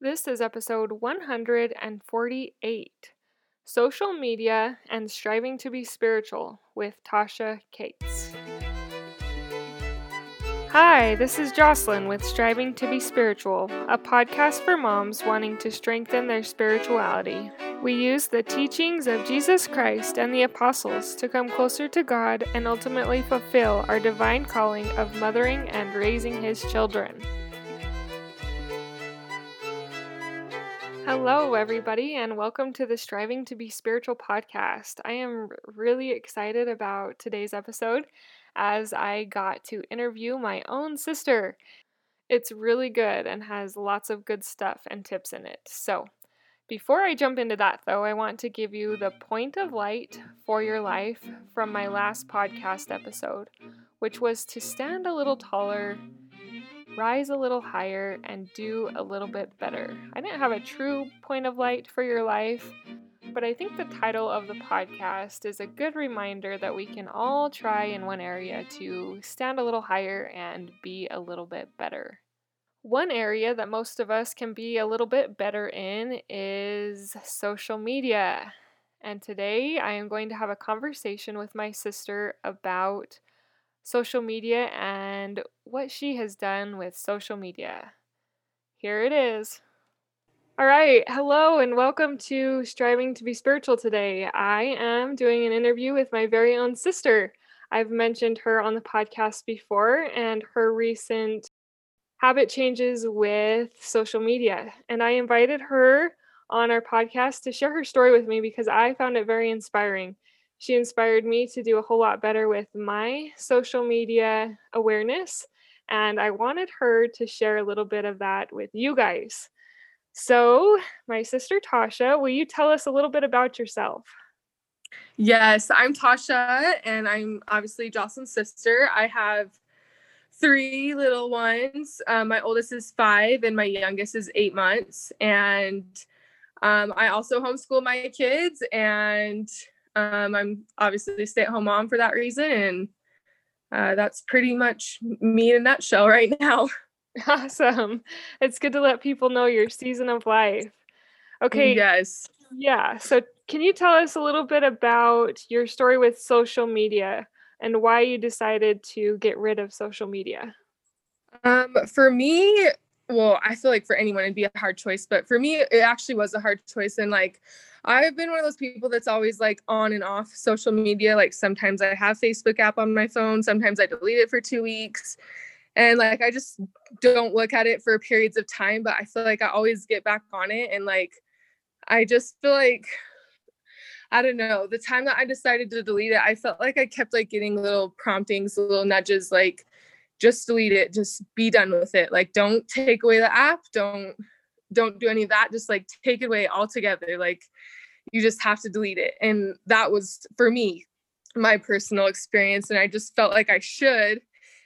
This is episode 148 Social Media and Striving to Be Spiritual with Tasha Cates. Hi, this is Jocelyn with Striving to Be Spiritual, a podcast for moms wanting to strengthen their spirituality. We use the teachings of Jesus Christ and the apostles to come closer to God and ultimately fulfill our divine calling of mothering and raising His children. Hello, everybody, and welcome to the Striving to Be Spiritual podcast. I am really excited about today's episode as I got to interview my own sister. It's really good and has lots of good stuff and tips in it. So, before I jump into that, though, I want to give you the point of light for your life from my last podcast episode, which was to stand a little taller rise a little higher, and do a little bit better. I didn't have a true point of light for your life, but I think the title of the podcast is a good reminder that we can all try in one area to stand a little higher and be a little bit better. One area that most of us can be a little bit better in is social media. And today I am going to have a conversation with my sister about social media and what she has done with social media. Here it is. All right. Hello and welcome to Striving to Be Spiritual today. I am doing an interview with my very own sister. I've mentioned her on the podcast before and her recent habit changes with social media. And I invited her on our podcast to share her story with me because I found it very inspiring. She inspired me to do a whole lot better with my social media awareness. And I wanted her to share a little bit of that with you guys. So, my sister Tasha, will you tell us a little bit about yourself? Yes, I'm Tasha, and I'm obviously Jocelyn's sister. I have three little ones. Um, my oldest is five, and my youngest is eight months. And um, I also homeschool my kids, and um, I'm obviously a stay at home mom for that reason. And uh, that's pretty much me in a nutshell right now. Awesome. It's good to let people know your season of life. Okay. Yes. Yeah. So, can you tell us a little bit about your story with social media and why you decided to get rid of social media? Um, for me, well, I feel like for anyone it'd be a hard choice, but for me, it actually was a hard choice. And like, I've been one of those people that's always like on and off social media. Like sometimes I have Facebook app on my phone, sometimes I delete it for two weeks. And like I just don't look at it for periods of time, but I feel like I always get back on it. And like I just feel like I don't know, the time that I decided to delete it, I felt like I kept like getting little promptings, little nudges, like just delete it, just be done with it. Like don't take away the app, don't don't do any of that just like take it away altogether. Like you just have to delete it. And that was for me my personal experience and i just felt like i should.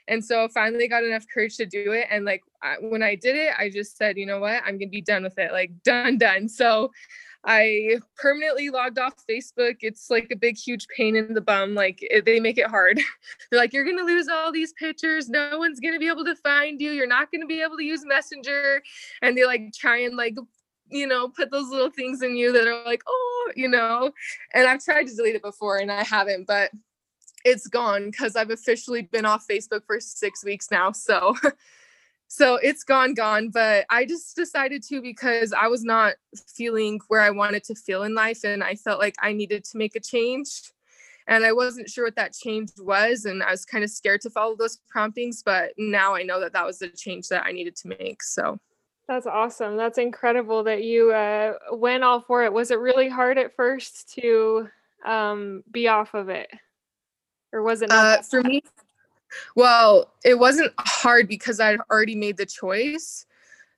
And so finally got enough courage to do it and like I, when i did it i just said you know what? I'm gonna be done with it. Like done done. So I permanently logged off Facebook. It's like a big, huge pain in the bum. Like it, they make it hard. They're like, you're going to lose all these pictures. No one's going to be able to find you. You're not going to be able to use Messenger. And they like try and like, you know, put those little things in you that are like, oh, you know. And I've tried to delete it before and I haven't, but it's gone because I've officially been off Facebook for six weeks now. So so it's gone gone but i just decided to because i was not feeling where i wanted to feel in life and i felt like i needed to make a change and i wasn't sure what that change was and i was kind of scared to follow those promptings but now i know that that was the change that i needed to make so. That's awesome that's incredible that you uh, went all for it. Was it really hard at first to um, be off of it? Or was it uh, for me well, it wasn't hard because I'd already made the choice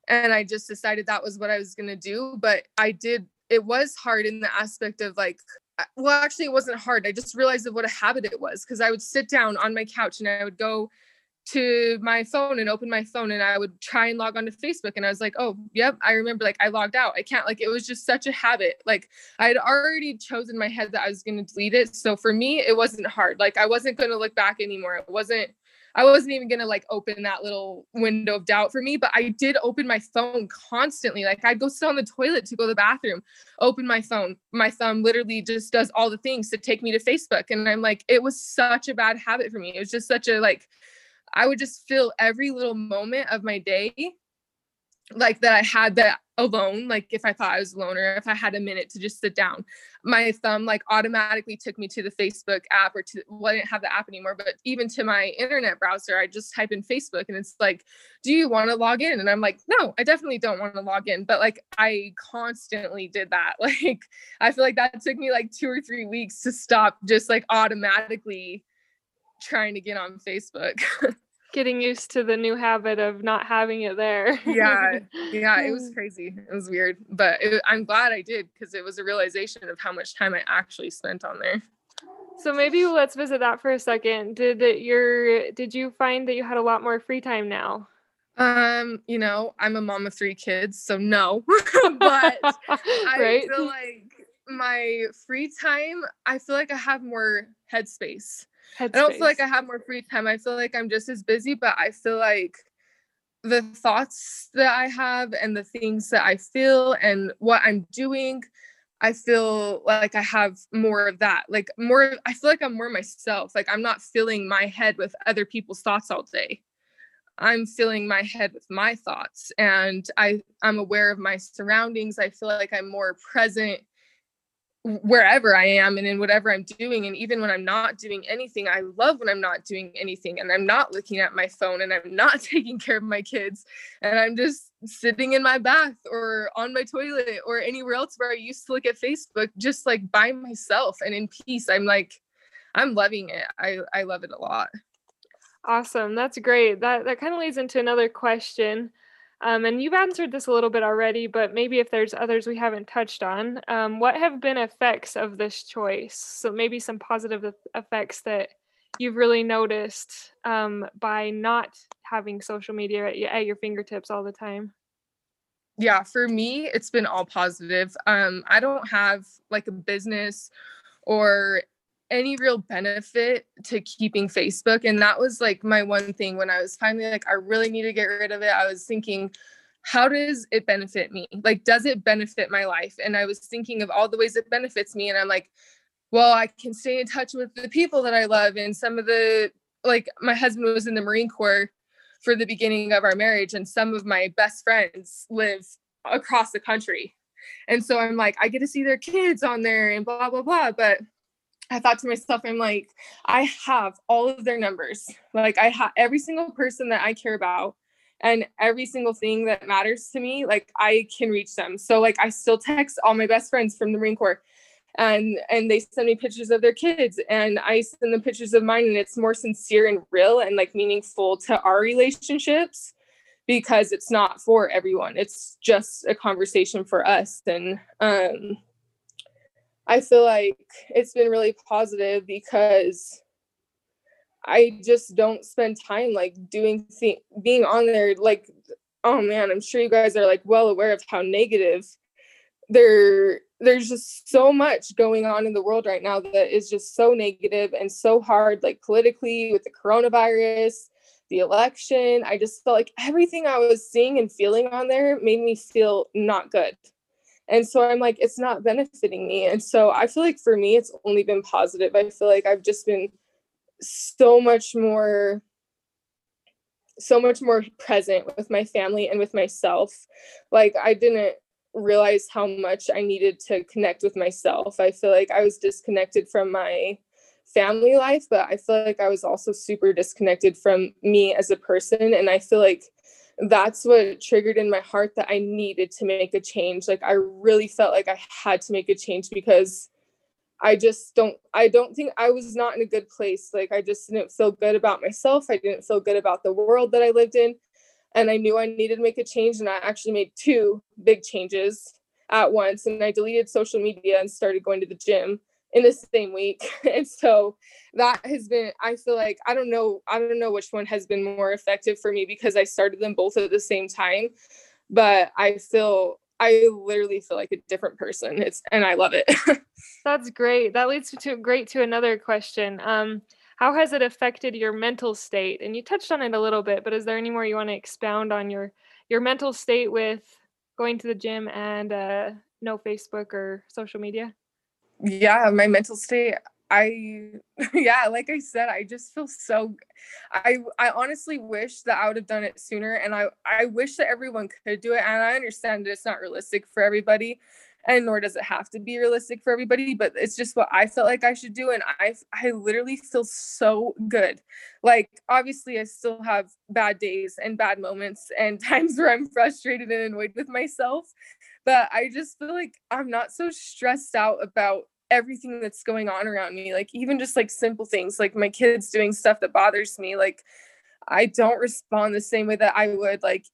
and I just decided that was what I was going to do. But I did, it was hard in the aspect of like, uh, well, actually, it wasn't hard. I just realized of what a habit it was because I would sit down on my couch and I would go to my phone and open my phone and I would try and log onto Facebook and I was like, oh, yep, I remember like I logged out. I can't like it was just such a habit. Like I had already chosen my head that I was going to delete it. So for me, it wasn't hard. Like I wasn't going to look back anymore. It wasn't I wasn't even gonna like open that little window of doubt for me, but I did open my phone constantly. Like I'd go sit on the toilet to go to the bathroom, open my phone. My thumb literally just does all the things to take me to Facebook. And I'm like, it was such a bad habit for me. It was just such a like, I would just fill every little moment of my day like that I had that alone, like if I thought I was alone or if I had a minute to just sit down, my thumb like automatically took me to the Facebook app or to well, I didn't have the app anymore, but even to my internet browser, I just type in Facebook and it's like, do you want to log in? And I'm like, no, I definitely don't want to log in. But like I constantly did that. Like I feel like that took me like two or three weeks to stop just like automatically trying to get on Facebook. getting used to the new habit of not having it there. yeah, yeah, it was crazy. It was weird, but it, I'm glad I did because it was a realization of how much time I actually spent on there. So maybe let's visit that for a second. Did your did you find that you had a lot more free time now? Um, you know, I'm a mom of three kids, so no. but I feel like my free time, I feel like I have more headspace. Headspace. Don't feel like I have more free time. I feel like I'm just as busy, but I feel like the thoughts that I have and the things that I feel and what I'm doing, I feel like I have more of that. Like more I feel like I'm more myself. Like I'm not filling my head with other people's thoughts all day. I'm filling my head with my thoughts and I I'm aware of my surroundings. I feel like I'm more present wherever I am and in whatever I'm doing. And even when I'm not doing anything, I love when I'm not doing anything and I'm not looking at my phone and I'm not taking care of my kids and I'm just sitting in my bath or on my toilet or anywhere else where I used to look at Facebook, just like by myself and in peace. I'm like, I'm loving it. I, I love it a lot. Awesome. That's great. That that kind of leads into another question. Um, and you've answered this a little bit already, but maybe if there's others we haven't touched on, um, what have been effects of this choice? So maybe some positive effects that you've really noticed um, by not having social media at, at your fingertips all the time. Yeah, for me, it's been all positive. Um, I don't have like a business or any real benefit to keeping Facebook. And that was like my one thing when I was finally like, I really need to get rid of it. I was thinking, how does it benefit me? Like, does it benefit my life? And I was thinking of all the ways it benefits me. And I'm like, well, I can stay in touch with the people that I love. And some of the, like, my husband was in the Marine Corps for the beginning of our marriage. And some of my best friends live across the country. And so I'm like, I get to see their kids on there and blah, blah, blah. But I thought to myself, I'm like, I have all of their numbers. Like I have every single person that I care about and every single thing that matters to me, like I can reach them. So like I still text all my best friends from the Marine Corps and and they send me pictures of their kids and I send them pictures of mine and it's more sincere and real and like meaningful to our relationships because it's not for everyone. It's just a conversation for us and um I feel like it's been really positive because I just don't spend time like doing th- being on there like oh man I'm sure you guys are like well aware of how negative there there's just so much going on in the world right now that is just so negative and so hard like politically with the coronavirus the election. I just felt like everything I was seeing and feeling on there made me feel not good and so i'm like it's not benefiting me. And so i feel like for me it's only been positive. I feel like i've just been so much more so much more present with my family and with myself. Like i didn't realize how much i needed to connect with myself. I feel like i was disconnected from my family life but i feel like i was also super disconnected from me as a person. And i feel like that's what triggered in my heart that I needed to make a change. Like I really felt like I had to make a change because I just don't I don't think I was not in a good place. Like I just didn't feel good about myself. I didn't feel good about the world that I lived in. And I knew I needed to make a change and I actually made two big changes at once and I deleted social media and started going to the gym in the same week. And so that has been, I feel like, I don't know, I don't know which one has been more effective for me because I started them both at the same time. But I feel, I literally feel like a different person. It's, and I love it. That's great. That leads to great to another question. Um, how has it affected your mental state? And you touched on it a little bit, but is there any more you wanna expound on your your mental state with going to the gym and, uh, no Facebook or social media? Yeah, my mental state, I yeah, like I said, I just feel so I I honestly wish that I would have done it sooner and I I wish that everyone could do it and I understand that it's not realistic for everybody and nor does it have to be realistic for everybody but it's just what i felt like i should do and i i literally feel so good. Like obviously i still have bad days and bad moments and times where i'm frustrated and annoyed with myself but i just feel like i'm not so stressed out about everything that's going on around me like even just like simple things like my kids doing stuff that bothers me like i don't respond the same way that i would like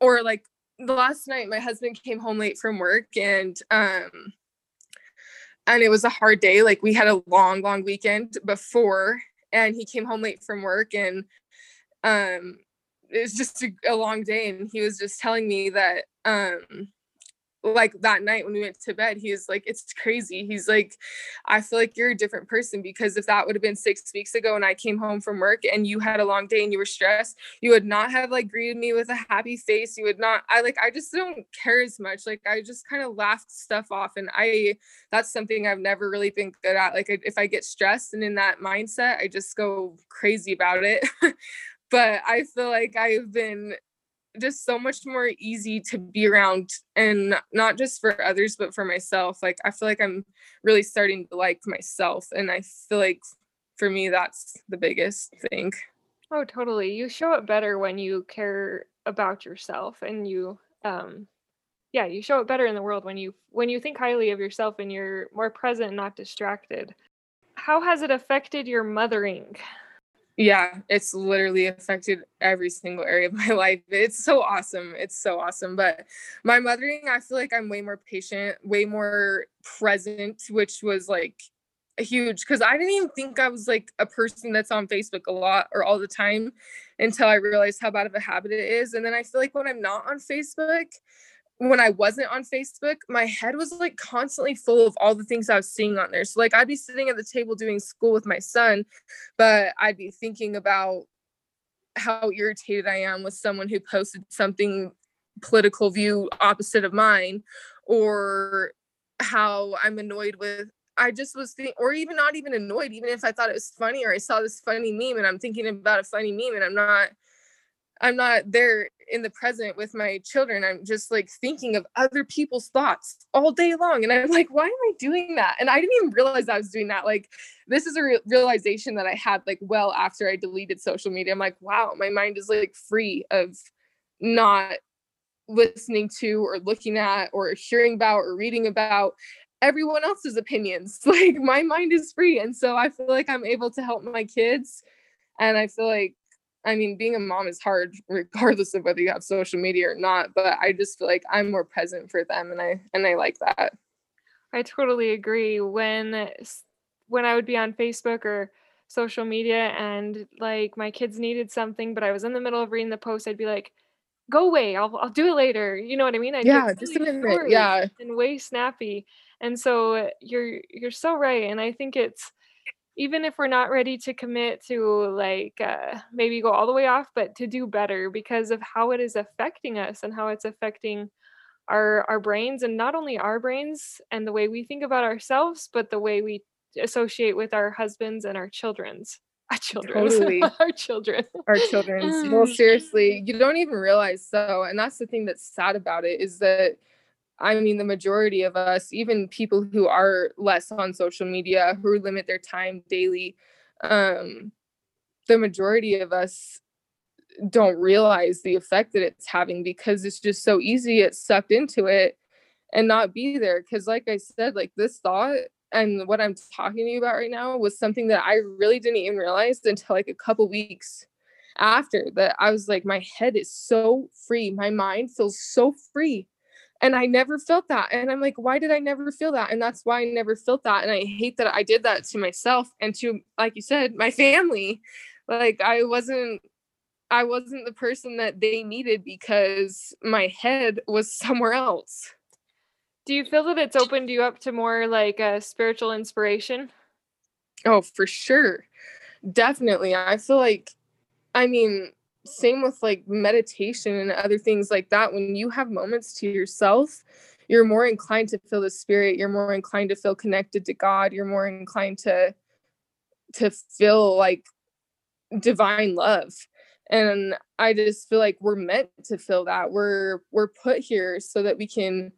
or like last night my husband came home late from work and um and it was a hard day like we had a long long weekend before and he came home late from work and um it was just a, a long day and he was just telling me that um like that night when we went to bed he like it's crazy. He's like i feel like you're a different person because if that would have been six weeks ago and i came home from work and you had a long day and you were stressed you would not have like greeted me with a happy face. You would not i like i just don't care as much. Like i just kind of laugh stuff off and i that's something i've never really been good at. Like if i get stressed and in that mindset i just go crazy about it. But i feel like i've been just so much more easy to be around and not just for others but for myself like i feel like i'm really starting to like myself and i feel like for me that's the biggest thing. Oh totally you show it better when you care about yourself and you um yeah you show it better in the world when you when you think highly of yourself and you're more present not distracted. How has it affected your mothering yeah, it's literally affected every single area of my life. It's so awesome. It's so awesome. But my mothering, I feel like I'm way more patient, way more present, which was like huge because I didn't even think I was like a person that's on Facebook a lot or all the time until I realized how bad of a habit it is. And then I feel like when I'm not on Facebook, when I wasn't on Facebook, my head was like constantly full of all the things I was seeing on there. So like I'd be sitting at the table doing school with my son, but I'd be thinking about how irritated I am with someone who posted something political view opposite of mine or how I'm annoyed with I just was thinking, or even not even annoyed, even if I thought it was funny or I saw this funny meme and I'm thinking about a funny meme and I'm not I'm not there in the present with my children. I'm just like thinking of other people's thoughts all day long. And I'm like, why am I doing that? And I didn't even realize I was doing that. Like, this is a re- realization that I had like well after I deleted social media. I'm like, wow, my mind is like free of not listening to or looking at or hearing about or reading about everyone else's opinions. Like, my mind is free. And so I feel like I'm able to help my kids. And I feel like I mean, being a mom is hard regardless of whether you have social media or not, but I just feel like I'm more present for them and I and I like that. I totally agree. When when I would be on Facebook or social media and like my kids needed something, but I was in the middle of reading the post, I'd be like, "Go away! I'll I'll do it later." You know what I mean? I'd yeah, just a minute. Yeah, and way snappy. And so you're you're so right, and I think it's even if we're not ready to commit to like uh, maybe go all the way off but to do better because of how it is affecting us and how it's affecting our our brains and not only our brains and the way we think about ourselves but the way we associate with our husbands and our children's our children totally. our children. Our children's. Well seriously you don't even realize so and that's the thing that's sad about it is that I mean, the majority of us, even people who are less on social media, who limit their time daily, um, the majority of us don't realize the effect that it's having because it's just so easy get sucked into it and not be there. Because, like I said, like this thought and what I'm talking to you about right now was something that I really didn't even realize until like a couple weeks after that. I was like, my head is so free, my mind feels so free and I never felt that. And I'm like, why did I never feel that? And that's why I never felt that. And I hate that I did that to myself and to, like you said, my family. Like I wasn't, I wasn't the person that they needed because my head was somewhere else. Do you feel that it's opened you up to more like a spiritual inspiration? Oh, for sure. definitely. I feel like, I mean, same with like meditation and other things like that. When you have moments to yourself, you're more inclined to feel the spirit. You're more inclined to feel connected to God. You're more inclined to to feel like divine love and i just feel like we're meant to feel that we're we're put here so that we can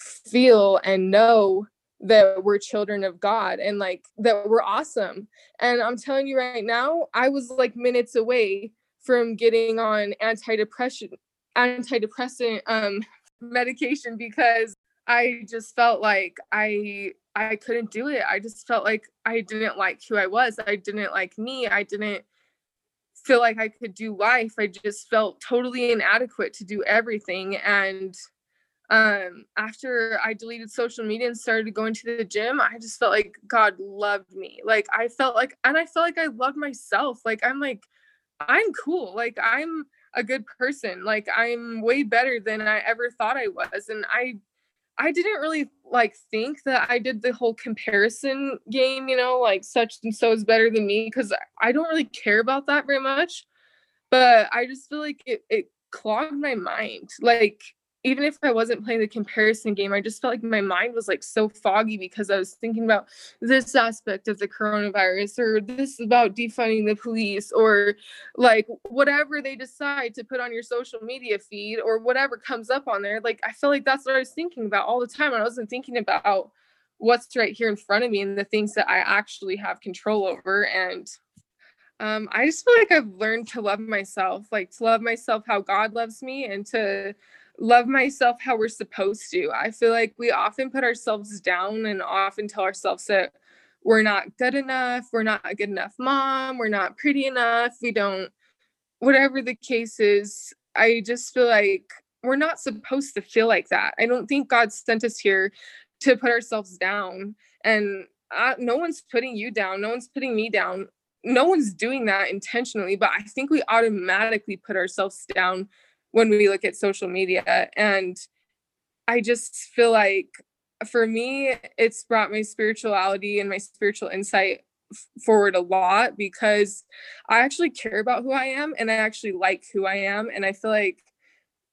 feel and know that we're children of God and like that we're awesome. And I'm telling you right now, I was like minutes away from getting on antidepressant antidepressant um medication because I just felt like I I couldn't do it. I just felt like I didn't like who I was. I didn't like me. I didn't feel like I could do life. I just felt totally inadequate to do everything and um after i deleted social media and started going to the gym i just felt like god loved me like i felt like and i felt like i loved myself like i'm like i'm cool like i'm a good person like i'm way better than i ever thought i was and i i didn't really like think that i did the whole comparison game you know like such and so is better than me because i don't really care about that very much but i just feel like it, it clogged my mind like even if I wasn't playing the comparison game, I just felt like my mind was like so foggy because I was thinking about this aspect of the coronavirus or this about defunding the police or like whatever they decide to put on your social media feed or whatever comes up on there. Like I feel like that's what I was thinking about all the time. I wasn't thinking about what's right here in front of me and the things that I actually have control over. And um, I just feel like I've learned to love myself, like to love myself how God loves me and to love myself how we're supposed to. I feel like we often put ourselves down and often tell ourselves that we're not good enough, we're not a good enough mom, we're not pretty enough, we don't, whatever the case is. I just feel like we're not supposed to feel like that. I don't think God sent us here to put ourselves down. And uh, no one's putting you down, no one's putting me down. No one's doing that intentionally, but I think we automatically put ourselves down when we look at social media. And I just feel like for me, it's brought my spirituality and my spiritual insight forward a lot because I actually care about who I am and I actually like who I am. And I feel like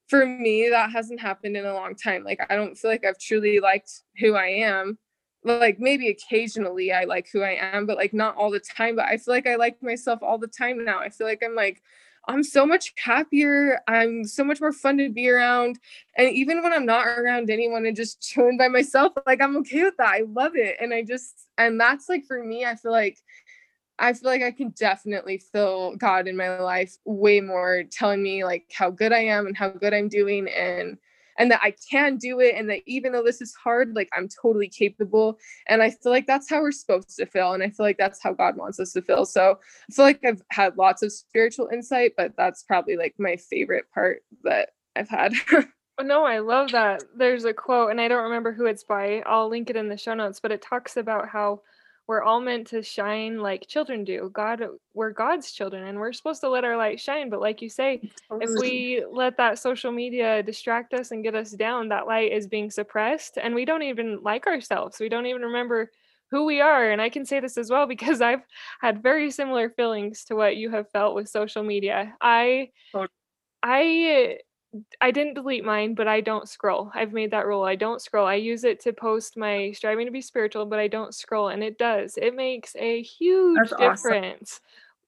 for me, that hasn't happened in a long time. Like, I don't feel like I've truly liked who I am. Like, maybe occasionally I like who I am, but like not all the time. But I feel like I like myself all the time now. I feel like I'm like I'm so much happier. I'm so much more fun to be around. And even when I'm not around anyone and just chilling by myself, like I'm okay with that. I love it. And I just, and that's like for me, I feel like, I feel like I can definitely feel God in my life way more telling me like how good I am and how good I'm doing. And and that I can do it and that even though this is hard, like I'm totally capable. And I feel like that's how we're supposed to feel. And I feel like that's how God wants us to feel. So I feel like I've had lots of spiritual insight, but that's probably like my favorite part that I've had. Oh, no, I love that. There's a quote, and I don't remember who it's by. I'll link it in the show notes, but it talks about how we're all meant to shine like children do. God, uh, we're God's children and we're supposed to let our light shine. But like you say, if we let that social media distract us and get us down, that light is being suppressed and we don't even like ourselves. We don't even remember who we are. And I can say this as well because I've had very similar feelings to what you have felt with social media. I, oh. I, I didn't delete mine, but I don't scroll. I've made that rule. I don't scroll. I use it to post my striving to be spiritual, but I don't scroll. And it does. It makes a huge That's difference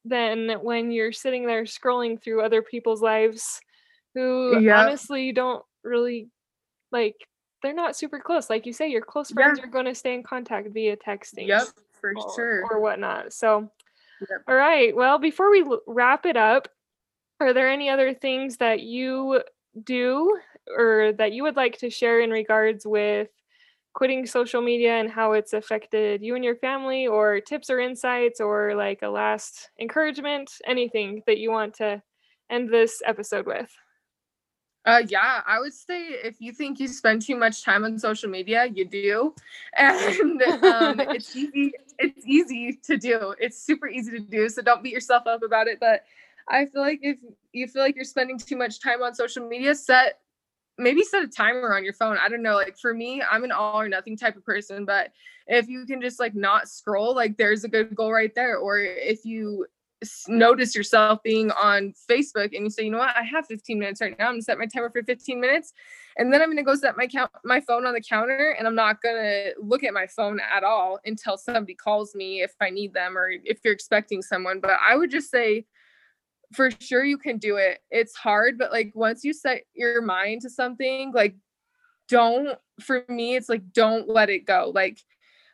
awesome. than when you're sitting there scrolling through other people's lives who yep. honestly don't really like they're not super close. Like you say, your close friends yeah. are going to stay in contact via texting. Yep, for or, sure. Or whatnot. So, yep. all right. Well, before we wrap it up, are there any other things that you do or that you would like to share in regards with quitting social media and how it's affected you and your family or tips or insights or like a last encouragement anything that you want to end this episode with? Uh yeah i would say if you think you spend too much time on social media you do. And um, it's easy it's easy to do. It's super easy to do so don't beat yourself up about it but I feel like if you feel like you're spending too much time on social media, set maybe set a timer on your phone. I don't know. Like for me, I'm an all or nothing type of person, but if you can just like not scroll, like there's a good goal right there. Or if you notice yourself being on Facebook and you say, you know what, I have 15 minutes right now. I'm gonna set my timer for 15 minutes, and then I'm gonna go set my count my phone on the counter, and I'm not gonna look at my phone at all until somebody calls me if I need them or if you're expecting someone. But I would just say for sure you can do it. It's hard, but like once you set your mind to something, like don't for me, it's like don't let it go. Like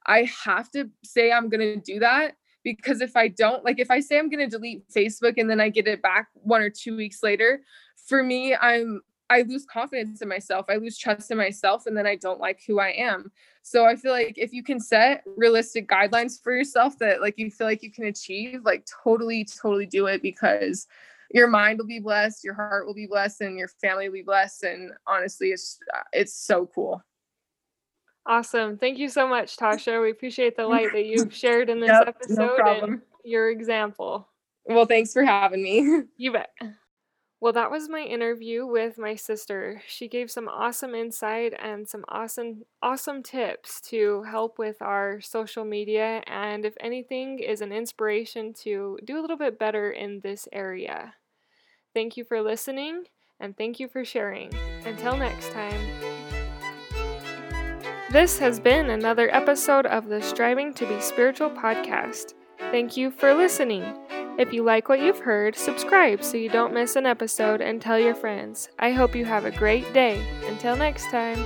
I have to say I'm gonna do that because if I don't, like if I say I'm gonna delete Facebook and then I get it back one or two weeks later, for me, I'm I lose confidence in myself. I lose trust in myself and then I don't like who I am. So I feel like if you can set realistic guidelines for yourself that like you feel like you can achieve, like totally totally do it because your mind will be blessed, your heart will be blessed and your family will be blessed and honestly it's uh, it's so cool. Awesome. Thank you so much, Tasha. We appreciate the light that you've shared in this yep, episode no and your example. Well, thanks for having me. You bet. Well, that was my interview with my sister. She gave some awesome insight and some awesome awesome tips to help with our social media and if anything is an inspiration to do a little bit better in this area. Thank you for listening and thank you for sharing. Until next time. This has been another episode of the Striving to Be Spiritual podcast. Thank you for listening. If you like what you've heard, subscribe so you don't miss an episode and tell your friends. I hope you have a great day. Until next time.